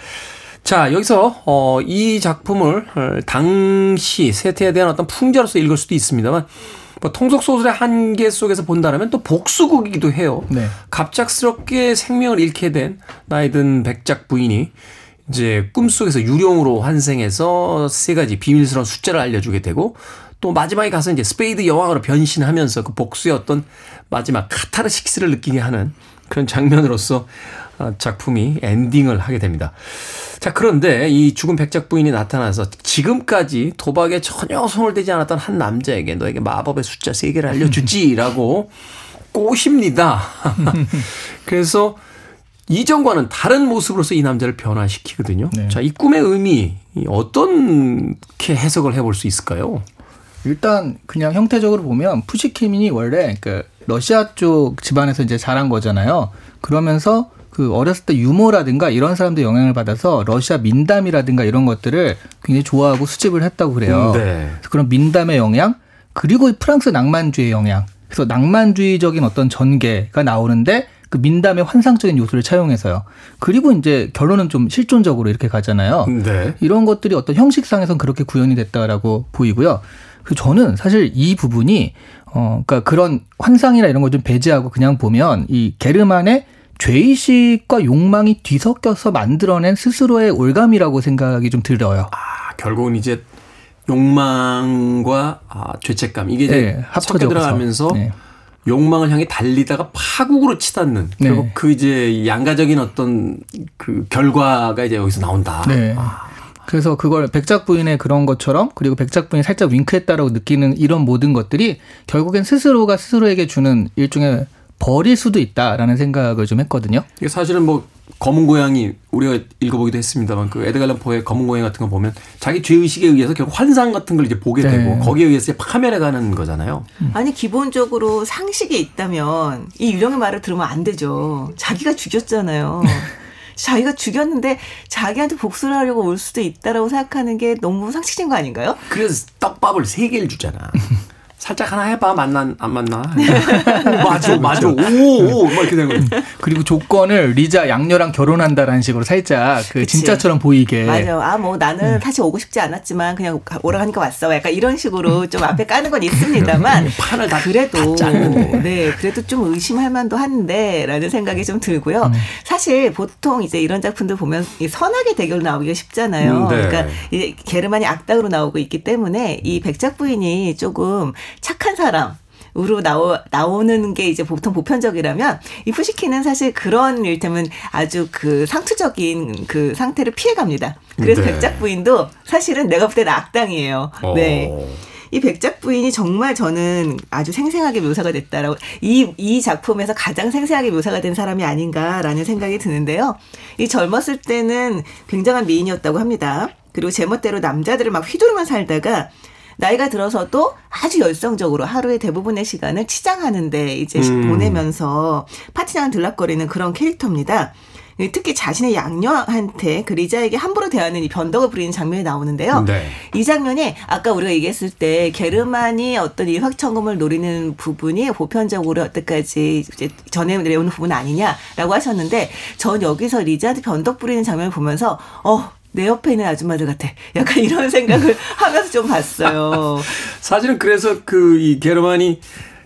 자, 여기서, 어, 이 작품을 어, 당시 세태에 대한 어떤 풍자로서 읽을 수도 있습니다만, 뭐 통속 소설의 한계 속에서 본다면 또 복수극이기도 해요. 네. 갑작스럽게 생명을 잃게 된 나이든 백작 부인이 이제 꿈속에서 유령으로 환생해서 세 가지 비밀스러운 숫자를 알려주게 되고 또 마지막에 가서 이제 스페이드 여왕으로 변신하면서 그 복수의 어떤 마지막 카타르시스를 느끼게 하는 그런 장면으로서 어, 작품이 엔딩을 하게 됩니다. 자, 그런데 이 죽은 백작 부인이 나타나서 지금까지 도박에 전혀 손을 대지 않았던 한 남자에게 너에게 마법의 숫자 세개를 알려주지라고 (laughs) 꼬십니다. (laughs) 그래서 이전과는 다른 모습으로서 이 남자를 변화시키거든요. 네. 자, 이 꿈의 의미 이 어떻게 해석을 해볼 수 있을까요? 일단 그냥 형태적으로 보면 푸시키민이 원래 그 러시아 쪽 집안에서 이제 자란 거잖아요. 그러면서 그 어렸을 때 유머라든가 이런 사람들 영향을 받아서 러시아 민담이라든가 이런 것들을 굉장히 좋아하고 수집을 했다고 그래요. 네. 그래서 그런 민담의 영향 그리고 프랑스 낭만주의 영향. 그래서 낭만주의적인 어떤 전개가 나오는데 그 민담의 환상적인 요소를 차용해서요. 그리고 이제 결론은 좀 실존적으로 이렇게 가잖아요. 네. 이런 것들이 어떤 형식상에선 그렇게 구현이 됐다라고 보이고요. 그 저는 사실 이 부분이 어 그러니까 그런 환상이나 이런 걸 좀 배제하고 그냥 보면 이 게르만의 죄의식과 욕망이 뒤섞여서 만들어낸 스스로의 올감이라고 생각이 좀 들어요. 아, 결국은 이제 욕망과 아, 죄책감 이게 이제 네, 섞여 합쳐져서. 들어가면서 네. 욕망을 향해 달리다가 파국으로 치닫는 네. 결국 그 이제 양가적인 어떤 그 결과가 이제 여기서 나온다. 네. 그래서 그걸 백작 부인의 그런 것처럼 그리고 백작 부인이 살짝 윙크했다라고 느끼는 이런 모든 것들이 결국엔 스스로가 스스로에게 주는 일종의 벌일 수도 있다라는 생각을 좀 했거든요. 이게 사실은 뭐 검은 고양이 우리가 읽어보기도 했습니다만 그 에드갈란 포의 검은 고양이 같은 거 보면 자기 죄 의식에 의해서 결국 환상 같은 걸 이제 보게 네. 되고 거기에 의해서 이제 파멸해 가는 거잖아요. 아니 기본적으로 상식이 있다면 이 유령의 말을 들으면 안 되죠. 자기가 죽였잖아요. (laughs) 자기가 죽였는데 자기한테 복수를 하려고 올 수도 있다라고 생각하는 게 너무 상식적인 거 아닌가요? 그래서 떡밥을 세 개를 주잖아. (laughs) 살짝 하나 해봐 만나 안 만나. (laughs) 맞아 맞아 오오 막 이렇게 되는 거. (laughs) 그리고 조건을 리자 양녀랑 결혼한다라는 식으로 살짝 그 그치. 진짜처럼 보이게. 맞아. 아, 뭐 나는 사실 오고 싶지 않았지만 그냥 가- 오라 하니까 왔어. 약간 이런 식으로 좀 앞에 까는 건 있습니다만. (laughs) 판을 다 그래도, 다. 네, 그래도 좀 의심할 만도 한데, 라는 생각이 좀 들고요. 사실 보통 이제 이런 작품들 보면 이 선악의 대결로 나오기가 쉽잖아요. 음, 네. 그러니까 이제 게르만이 악당으로 나오고 있기 때문에 이 백작 부인이 조금 착한 사람, 으로 나오, 나오는 게 이제 보통 보편적이라면 이 푸시키는 사실 그런 일테면 아주 그 상투적인 그 상태를 피해갑니다. 그래서 네. 백작 부인도 사실은 내가 볼 때는 악당이에요. 네. 어. 이 백작 부인이 정말 저는 아주 생생하게 묘사가 됐다라고 이, 이 작품에서 가장 생생하게 묘사가 된 사람이 아닌가라는 생각이 드는데요. 이 젊었을 때는 굉장한 미인이었다고 합니다. 그리고 제멋대로 남자들을 막 휘두르며 살다가 나이가 들어서도 아주 열성적으로 하루의 대부분의 시간을 치장하는데 이제 음. 보내면서 파티장 들락거리는 그런 캐릭터입니다. 특히 자신의 양녀한테 그 리자에게 함부로 대하는 이 변덕을 부리는 장면이 나오는데요. 네. 이 장면이 아까 우리가 얘기했을 때 게르만이 어떤 이 확천금을 노리는 부분이 보편적으로 여태까지 이제 전해 내려오는 부분 아니냐라고 하셨는데 전 여기서 리자한테 변덕 부리는 장면을 보면서 어. 내 옆에 있는 아줌마들 같아. 약간 이런 생각을 (laughs) 하면서 좀 봤어요. 사실은 그래서 그 이 게르만이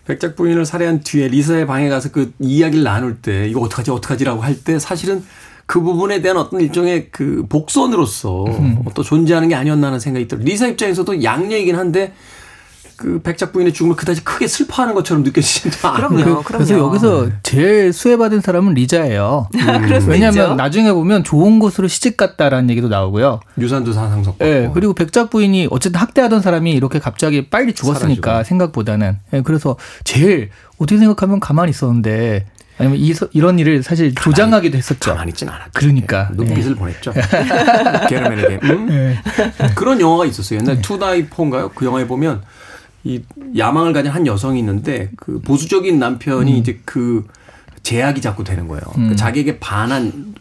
백작 부인을 살해한 뒤에 리사의 방에 가서 그 이야기를 나눌 때 이거 어떡하지 어떡하지라고 할 때 사실은 그 부분에 대한 어떤 일종의 그 복선으로서 또 존재하는 게 아니었나 하는 생각이 들어요. 리사 입장에서도 양녀이긴 한데 그 백작 부인의 죽음을 그다지 크게 슬퍼하는 것처럼 느껴지지도 않아요. (laughs) 그럼요. 그, 래서 여기서 제일 수혜받은 사람은 리자예요. (laughs) 그럴 수도 왜냐하면 있죠. 나중에 보면 좋은 곳으로 시집 갔다라는 얘기도 나오고요. 유산도 상속. 예, 그리고 백작 부인이 어쨌든 학대하던 사람이 이렇게 갑자기 빨리 죽었으니까 사라지고. 생각보다는. 예, 그래서 제일 어떻게 생각하면 가만히 있었는데 아니면 이, 이런 일을 사실 조장하기도 했었죠. 가만히 있진 않았죠. 그러니까. 눈빛을 보냈죠. (laughs) 게르멘에게. 음? 그런 영화가 있었어요. 옛날 투나이포인가요? 그 영화에 보면 이 야망을 가진 한 여성이 있는데 그 보수적인 남편이 이제 그 제약이 자꾸 되는 거예요. 그 자기에게 반한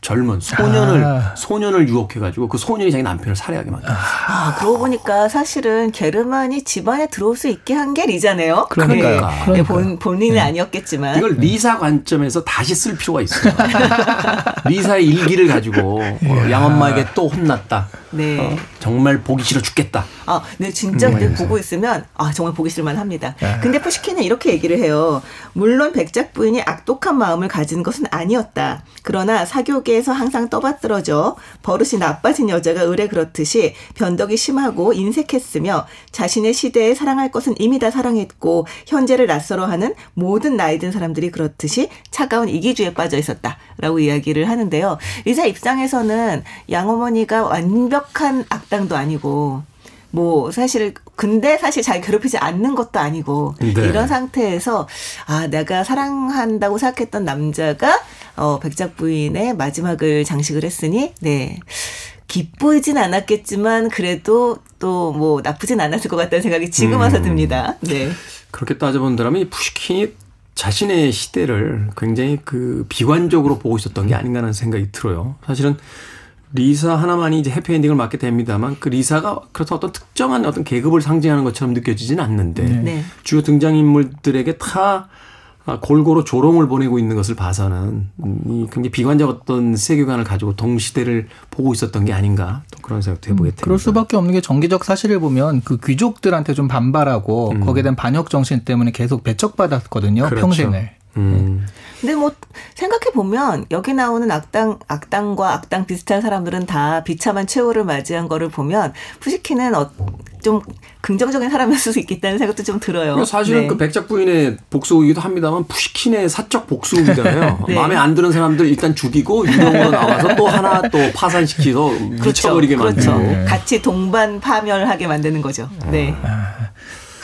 젊은 소년을 아. 소년을 유혹해 가지고 그 소년이 자기 남편을 살해하게 만들어. 아, 그러고 보니까 사실은 게르만이 집안에 들어올 수 있게 한 게 리자네요. 그러니까요. 네. 네, 본, 본인은 아니었겠지만. 이걸 리사 관점에서 다시 쓸 필요가 있어요. (laughs) 리사의 일기를 가지고 어, 양엄마에게 또 혼났다. 네. 어, 정말 보기 싫어 죽겠다. 아, 네, 진짜 근데 보고 있으면 아 정말 보기 싫만 합니다. 근데 푸시킨은 이렇게 얘기를 해요. 물론 백작 부인이 악독한 마음을 가진 것은 아니었다. 그러나 사교계에서 항상 떠받들어져 버릇이 나빠진 여자가 의뢰 그렇듯이 변덕이 심하고 인색했으며 자신의 시대에 사랑할 것은 이미 다 사랑했고 현재를 낯설어 하는 모든 나이 든 사람들이 그렇듯이 차가운 이기주의에 빠져 있었다라고 이야기를 하는데요. 리사 입장에서는 양어머니가 완벽한 악 당도 아니고 뭐 사실 근데 사실 잘 괴롭히지 않는 것도 아니고 네. 이런 상태에서 아 내가 사랑한다고 생각했던 남자가 어 백작 부인의 마지막을 장식을 했으니 네 기쁘진 않았겠지만 그래도 또 뭐 나쁘진 않았을 것 같다는 생각이 지금 와서 듭니다. 네. 그렇게 따져본다면 이 푸시킨이 자신의 시대를 굉장히 그 비관적으로 보고 있었던 게 아닌가 하는 생각이 들어요. 사실은 리사 하나만이 이제 해피엔딩을 맞게 됩니다만 그 리사가 그렇다 어떤 특정한 어떤 계급을 상징하는 것처럼 느껴지진 않는데 네. 주요 등장인물들에게 다 아, 골고루 조롱을 보내고 있는 것을 봐서는 음, 이 굉장히 비관적 어떤 세계관을 가지고 동시대를 보고 있었던 게 아닌가 또 그런 생각도 해보게 됩니다. 그럴 수밖에 없는 게 정기적 사실을 보면 그 귀족들한테 좀 반발하고 거기에 대한 반역 정신 때문에 계속 배척받았거든요. 음. 그렇죠. 평생을. 음. 근데 뭐 생각해 보면 여기 나오는 악당 악당과 악당 비슷한 사람들은 다 비참한 최후를 맞이한 거를 보면 푸시키는 어, 좀 긍정적인 사람이었을 수 있겠다는 생각도 좀 들어요. 그러니까 사실은 네. 그 백작 부인의 복수이기도 합니다만 푸시킨의 사적 복수이잖아요. (laughs) 네. 마음에 안 드는 사람들 일단 죽이고 유령으로 나와서 또 하나 또 파산시키서 미쳐버리게 그렇죠. 만들고. 같이 동반 파멸하게 만드는 거죠. 네.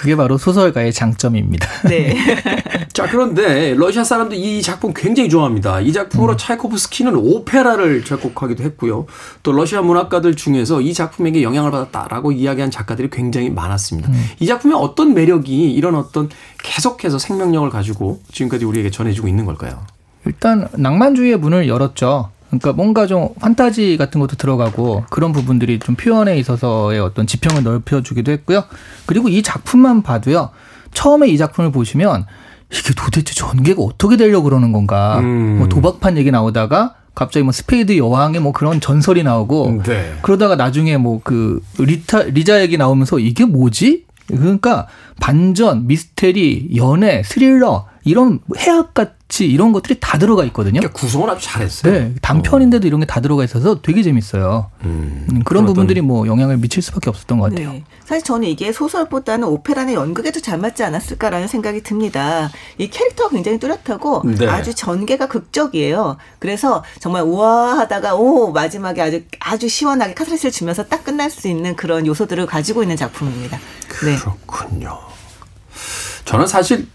그게 바로 소설가의 장점입니다. (laughs) 네. (laughs) 자 그런데 러시아 사람들 이 작품 굉장히 좋아합니다. 이 작품으로 차이코프스키는 오페라를 작곡하기도 했고요. 또 러시아 문학가들 중에서 이 작품에게 영향을 받았다라고 이야기한 작가들이 굉장히 많았습니다. 이 작품의 어떤 매력이 이런 어떤 계속해서 생명력을 가지고 지금까지 우리에게 전해주고 있는 걸까요? 일단 낭만주의의 문을 열었죠. 그러니까 뭔가 좀 판타지 같은 것도 들어가고 그런 부분들이 좀 표현에 있어서의 어떤 지평을 넓혀주기도 했고요. 그리고 이 작품만 봐도요. 처음에 이 작품을 보시면 이게 도대체 전개가 어떻게 되려고 그러는 건가. 음. 뭐 도박판 얘기 나오다가 갑자기 뭐 스페이드 여왕의 뭐 그런 전설이 나오고 네. 그러다가 나중에 뭐 그 리타 리자 얘기 나오면서 이게 뭐지? 그러니까 반전, 미스테리, 연애, 스릴러 이런 해악 같 이 이런 것들이 다 들어가 있거든요. 그러니까 구성을 아주 잘했어요. 네, 단편인데도 이런 게 다 들어가 있어서 되게 재밌어요. 음, 음, 그런 부분들이 뭐 영향을 미칠 수밖에 없었던 것 같아요. 네. 사실 저는 이게 소설보다는 오페라나 연극에도 잘 맞지 않았을까라는 생각이 듭니다. 이 캐릭터가 굉장히 뚜렷하고 네. 아주 전개가 극적이에요. 그래서 정말 우아하다가 오 마지막에 아주 아주 시원하게 카타르시를 주면서 딱 끝날 수 있는 그런 요소들을 가지고 있는 작품입니다. 네. 그렇군요. 저는 사실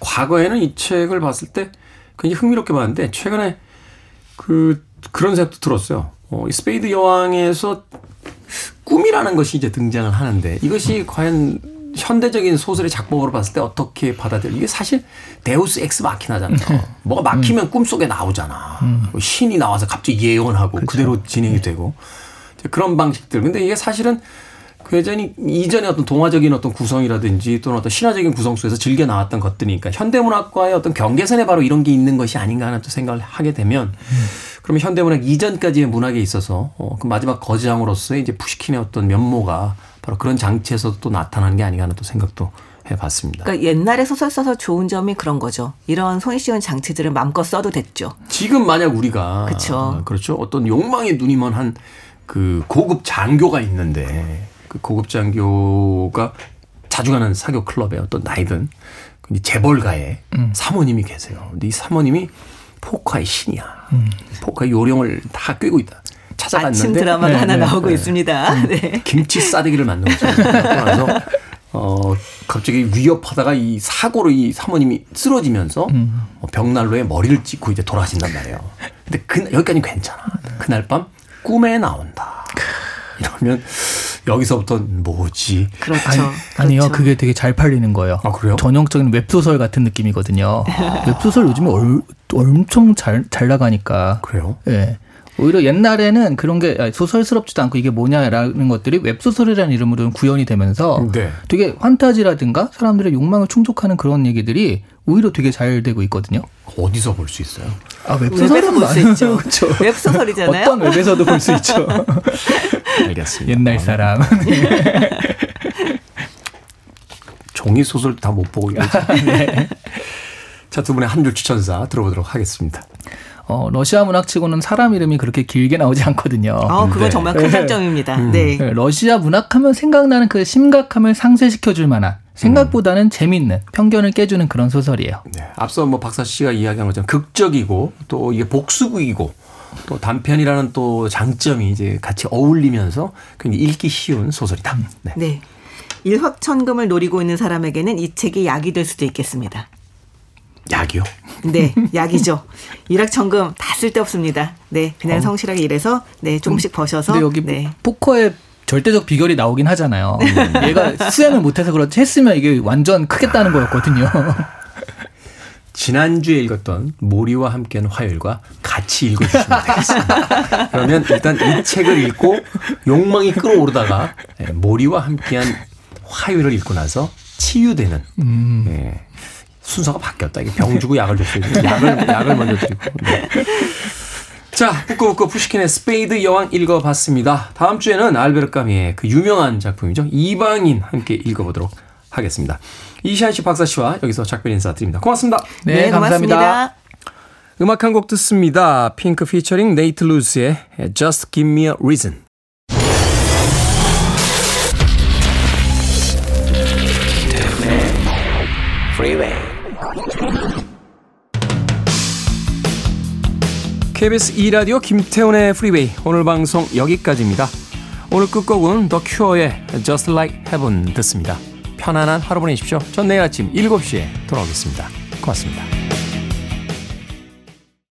과거에는 이 책을 봤을 때 굉장히 흥미롭게 봤는데 최근에 그 그런 생각도 들었어요. 어, 이 스페이드 여왕에서 꿈이라는 것이 이제 등장을 하는데 이것이 과연 현대적인 소설의 작법으로 봤을 때 어떻게 받아들여? 이게 사실 데우스 엑스 마키나잖아요. 뭐가 막히면 꿈속에 나오잖아. 신이 나와서 갑자기 예언하고 그대로 진행이 되고 이제 그런 방식들. 근데 이게 사실은 그 예전이 이전의 어떤 동화적인 어떤 구성이라든지 또는 어떤 신화적인 구성 속에서 즐겨 나왔던 것들이니까 현대문학과의 어떤 경계선에 바로 이런 게 있는 것이 아닌가 하는 또 생각을 하게 되면 그러면 현대문학 이전까지의 문학에 있어서 어, 그 마지막 거장으로서의 이제 푸시킨의 어떤 면모가 바로 그런 장치에서도 또 나타나는 게 아닌가 하는 또 생각도 해봤습니다. 그러니까 옛날에 소설 써서 좋은 점이 그런 거죠. 이런 손이 쉬운 장치들을 마음껏 써도 됐죠. 지금 만약 우리가. 어, 그렇죠 어떤 욕망의 눈이 먼 한 그 고급 장교가 있는데 그 고급 장교가 자주 가는 사교 클럽에 어떤 나이든 이 재벌가의 사모님이 계세요. 근데 이 사모님이 포카의 신이야. 포카의 요령을 다 꿰고 있다. 찾아갔는데 아침 드라마가 네, 하나 네, 나오고 네. 있습니다. 네. 김치 싸대기를 만든 거죠. 그래서 어, 갑자기 위협하다가 이 사고로 이 사모님이 쓰러지면서 어, 벽난로에 머리를 찍고 이제 돌아가신단 말이에요. 근데 그, 여기까지는 괜찮아. 그날 밤 꿈에 나온다. 이러면 여기서부터 뭐지? 그렇죠. 아니요, 그렇죠. 그게 되게 잘 팔리는 거예요. 아, 그래요? 전형적인 웹소설 같은 느낌이거든요. (laughs) 웹소설 요즘에 얼, 엄청 잘, 잘 나가니까. 그래요? 예. 오히려 옛날에는 그런 게 소설스럽지도 않고 이게 뭐냐라는 것들이 웹소설이라는 이름으로는 구현이 되면서 네. 되게 환타지라든가 사람들의 욕망을 충족하는 그런 얘기들이 오히려 되게 잘 되고 있거든요. 어디서 볼 수 있어요? 아, 웹에서 볼 수 있죠. 웹소설이잖아요. 어떤 웹에서도 볼 수 있죠. (laughs) 알겠습니다. 옛날 사람. (laughs) 종이 소설 다 못 보고 있죠. (laughs) 네. 자, 두 분의 한 줄 추천사 들어보도록 하겠습니다. 어, 러시아 문학치고는 사람 이름이 그렇게 길게 나오지 않거든요. 아, 그건 네. 정말 큰 장점입니다. 네. 네, 러시아 문학하면 생각나는 그 심각함을 상쇄시켜 줄 만한 생각보다는 재밌는 편견을 깨주는 그런 소설이에요. 네, 앞서 뭐 박사 씨가 이야기한 것처럼 극적이고 또 이게 복수극이고 또 단편이라는 또 장점이 이제 같이 어울리면서 굉장히 읽기 쉬운 소설이다. 네. 네. 일확천금을 노리고 있는 사람에게는 이 책이 약이 될 수도 있겠습니다. 약이요? 네, (laughs) 약이죠. 일확천금 다 쓸데없습니다. 네, 그냥 성실하게 일해서 네 조금씩 버셔서 근데 여기 네. 포커의 절대적 비결이 나오긴 하잖아요. 얘가 수행을 못해서 그렇지 했으면 이게 완전 크겠다는 거였거든요. (laughs) 지난주에 읽었던 모리와 함께하는 화요일과 같이 읽어주시면 되겠습니다. (laughs) 그러면 일단 이 책을 읽고 욕망이 끓어오르다가 예, 모리와 함께한 화요일을 읽고 나서 치유되는 예, 순서가 바뀌었다. 이게 병 주고 약을 줬어요. 약을, (laughs) 약을 먼저 드리고. 네. 자, 북끄북끄 푸시킨의 스페이드 여왕 읽어봤습니다. 다음 주에는 알베르 까뮈의 그 유명한 작품이죠. 이방인 함께 읽어보도록 하겠습니다. 이시한 씨, 박사 씨와 여기서 작별 인사 드립니다. 고맙습니다. 네, 감사합니다. 고맙습니다. 음악 한 곡 듣습니다. 핑크 피처링 네이트 루스의 Just Give Me a Reason. KBS 2라디오 김태훈의 프리웨이 오늘 방송 여기까지입니다. 오늘 끝곡은 더 큐어의 Just Like Heaven 듣습니다. 편안한 하루 보내십시오. 전 내일 아침 7시에 돌아오겠습니다. 고맙습니다.